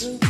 Street.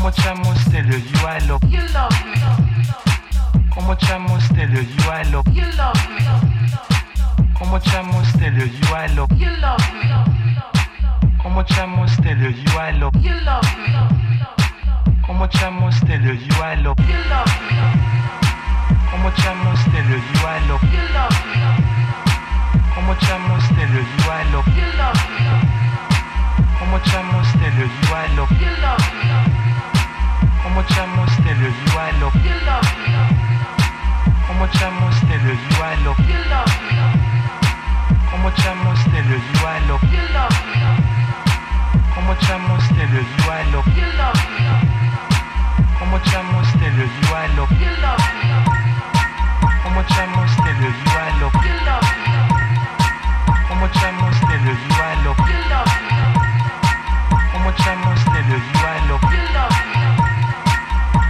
How much I must tell you, you I love you love me. How much I must tell you, you I love you love me. How much I must tell you, you I love you love me. How much I must tell you, you I love you love me. How much I must tell you, you I love you love me. How much I must tell you, you I love you love me. How much I must tell you, you I love you love me. You I love you love me. How much I must tell you, you I love you. love me. How much I must tell you, you I love you. love me. How much I must tell you, you I love you. love me. How much I must tell you, you I love you. love me. How much I must tell you, you I love you. How much I must tell you, you I love you. How much I must tell you, you I love you. How much I must tell you, you I love you.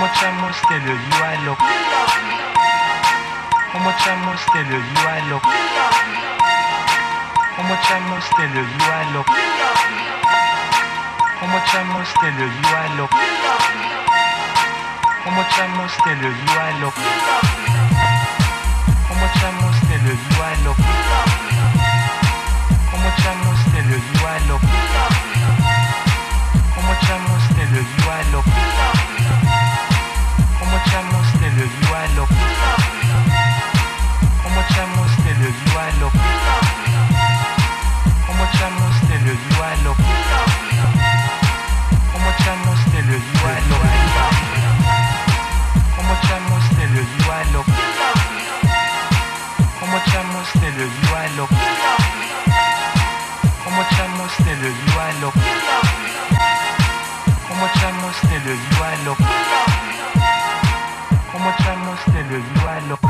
How much I must tell you, you I love. How much I must tell you, you I love. How much I must tell you, you I love. How much I must tell you, you I love. How much I must you, you How much you, you How much you, you How much you, you Omachamos de le yualo. Omachamos de le yualo. Omachamos de le yualo. Omachamos de le yualo. Omachamos de le yualo. Omachamos de le yualo. Omachamos de le yualo. Omachamos de le yualo como changos te lo igualo.